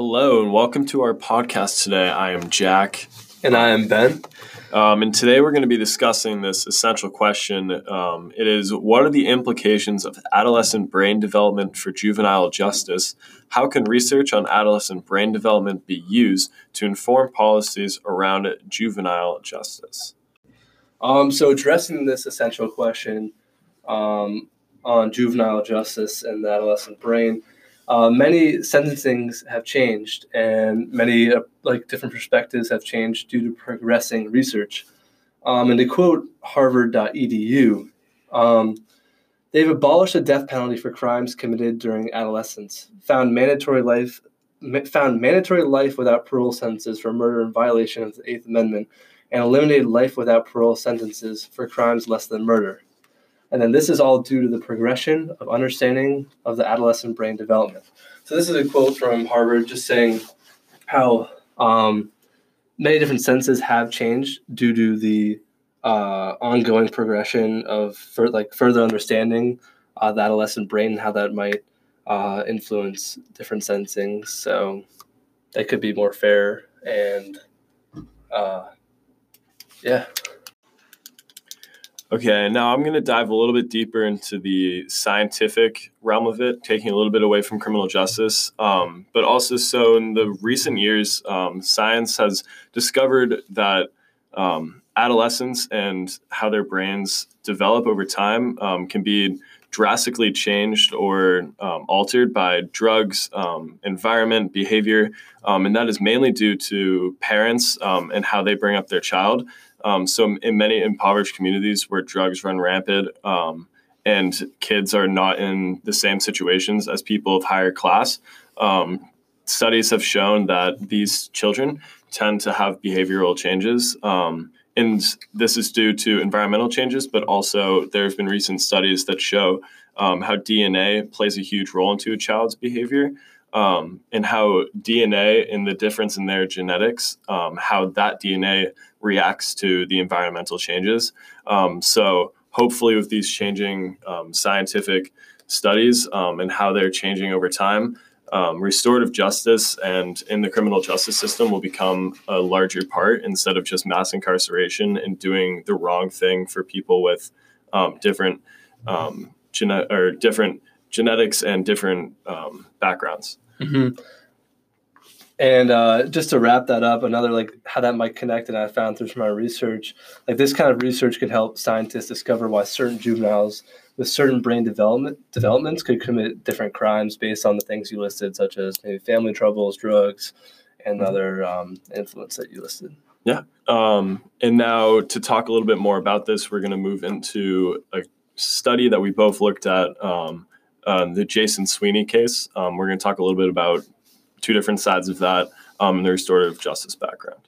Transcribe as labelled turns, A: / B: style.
A: Hello, and welcome to our podcast today. I am Jack.
B: And I am Ben.
A: Um, and today we're going to be discussing this essential question. Um, it is what are the implications of adolescent brain development for juvenile justice? How can research on adolescent brain development be used to inform policies around juvenile justice?
B: Um, so, addressing this essential question um, on juvenile justice and the adolescent brain, uh, many sentencings have changed, and many uh, like different perspectives have changed due to progressing research. Um, and to quote Harvard.edu, um, they've abolished the death penalty for crimes committed during adolescence, found mandatory life found mandatory life without parole sentences for murder in violation of the Eighth Amendment, and eliminated life without parole sentences for crimes less than murder. And then this is all due to the progression of understanding of the adolescent brain development. So this is a quote from Harvard just saying how um, many different senses have changed due to the uh, ongoing progression of for, like further understanding uh, the adolescent brain and how that might uh, influence different sensing. So that could be more fair and uh, yeah.
A: Okay, now I'm going to dive a little bit deeper into the scientific realm of it, taking a little bit away from criminal justice. Um, but also, so in the recent years, um, science has discovered that um, adolescents and how their brains develop over time um, can be drastically changed or um, altered by drugs, um, environment, behavior. and that is mainly due to parents and how they bring up their child. Um, so in many impoverished communities where drugs run rampant um, and kids are not in the same situations as people of higher class, um, studies have shown that these children tend to have behavioral changes. Um, and this is due to environmental changes, but also there have been recent studies that show um, how DNA plays a huge role into a child's behavior. Um, and how DNA and the difference in their genetics, um, how that DNA reacts to the environmental changes. Um, so hopefully, with these changing um, scientific studies um, and how they're changing over time, um, restorative justice and in the criminal justice system will become a larger part instead of just mass incarceration and doing the wrong thing for people with um, different um, gene- or different genetics and different backgrounds.
B: Mm-hmm. And uh, just to wrap that up, another like how that might connect, and I found through my research, like this kind of research could help scientists discover why certain juveniles with certain brain development developments could commit different crimes based on the things you listed, such as maybe family troubles, drugs, and mm-hmm. other um, influence that you listed.
A: Yeah. Um, and now to talk a little bit more about this, we're going to move into a study that we both looked at, um, uh, the Jason Sweeney case. Um, we're going to talk a little bit about two different sides of that um, in the restorative justice background.